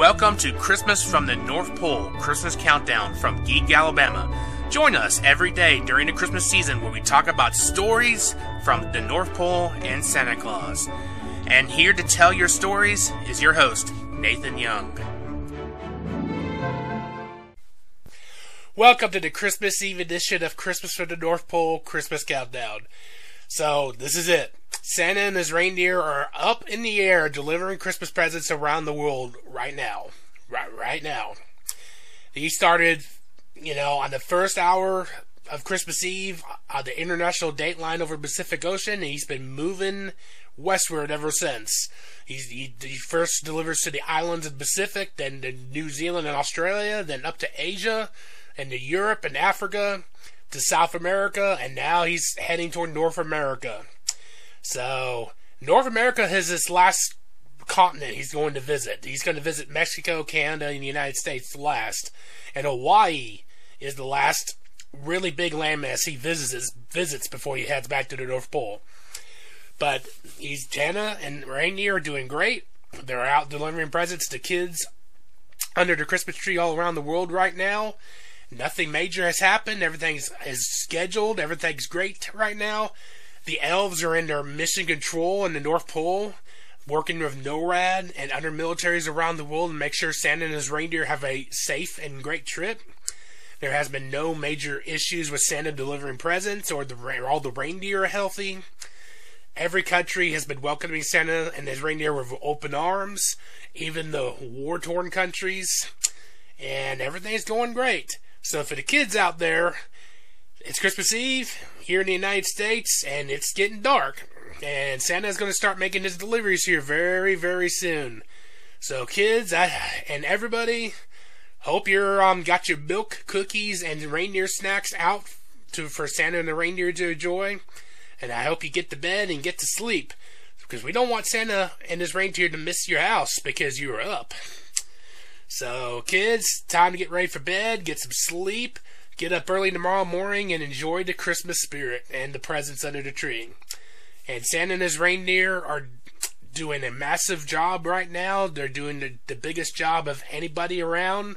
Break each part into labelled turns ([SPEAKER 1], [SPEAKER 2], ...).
[SPEAKER 1] Welcome to Christmas from the North Pole Christmas Countdown from Geek, Alabama. Join us every day during the Christmas season where we talk about stories from the North Pole and Santa Claus. And here to tell your stories is your host, Nathan Young. Welcome to the Christmas Eve edition of Christmas from the North Pole Christmas Countdown. So, this is it. Santa and his reindeer are up in the air delivering Christmas presents around the world right now. Right, right now. He started, you know, on the first hour of Christmas Eve on the international date line over Pacific Ocean, and he's been moving westward ever since. He's, he, he first delivers to the islands of the Pacific, then to New Zealand and Australia, then up to Asia, and to Europe and Africa, to South America, and now he's heading toward North America. So North America is his last continent he's going to visit. He's going to visit Mexico, Canada, and the United States last, and Hawaii is the last really big landmass he visits visits before he heads back to the North Pole. But he's Santa and reindeer are doing great. They're out delivering presents to kids under the Christmas tree all around the world right now. Nothing major has happened. Everything's is scheduled. Everything's great right now. The elves are in their mission control in the North Pole, working with NORAD and other militaries around the world to make sure Santa and his reindeer have a safe and great trip. There has been no major issues with Santa delivering presents or the all the reindeer are healthy. Every country has been welcoming Santa and his reindeer with open arms, even the war torn countries, and everything's going great. So for the kids out there, it's Christmas Eve here in the United States, and it's getting dark. And Santa's going to start making his deliveries here very, very soon. So, kids, I, and everybody, hope you're um got your milk, cookies, and reindeer snacks out to for Santa and the reindeer to enjoy. And I hope you get to bed and get to sleep, because we don't want Santa and his reindeer to miss your house because you are up. So, kids, time to get ready for bed, get some sleep Get up early tomorrow morning and enjoy the Christmas spirit and the presents under the tree. And Santa and his reindeer are doing a massive job right now. They're doing the, the biggest job of anybody around,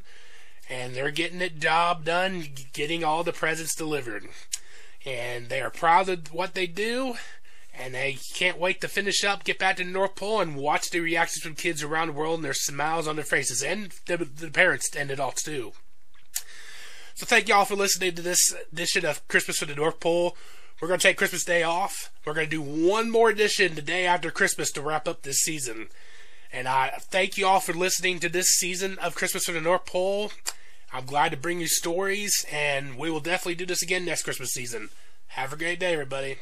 [SPEAKER 1] and they're getting the job done, getting all the presents delivered. And they are proud of what they do, and they can't wait to finish up, get back to the North Pole, and watch the reactions from kids around the world and their smiles on their faces, and the, the parents and adults too. So thank y'all for listening to this edition of Christmas from the North Pole. We're going to take Christmas Day off. We're going to do one more edition the day after Christmas to wrap up this season. And I thank you all for listening to this season of Christmas from the North Pole. I'm glad to bring you stories, and we will definitely do this again next Christmas season. Have a great day, everybody.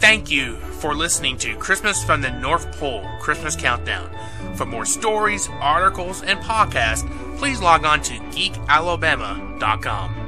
[SPEAKER 1] Thank you for listening to Christmas from the North Pole Christmas Countdown. For more stories, articles, and podcasts, please log on to geekalabama.com.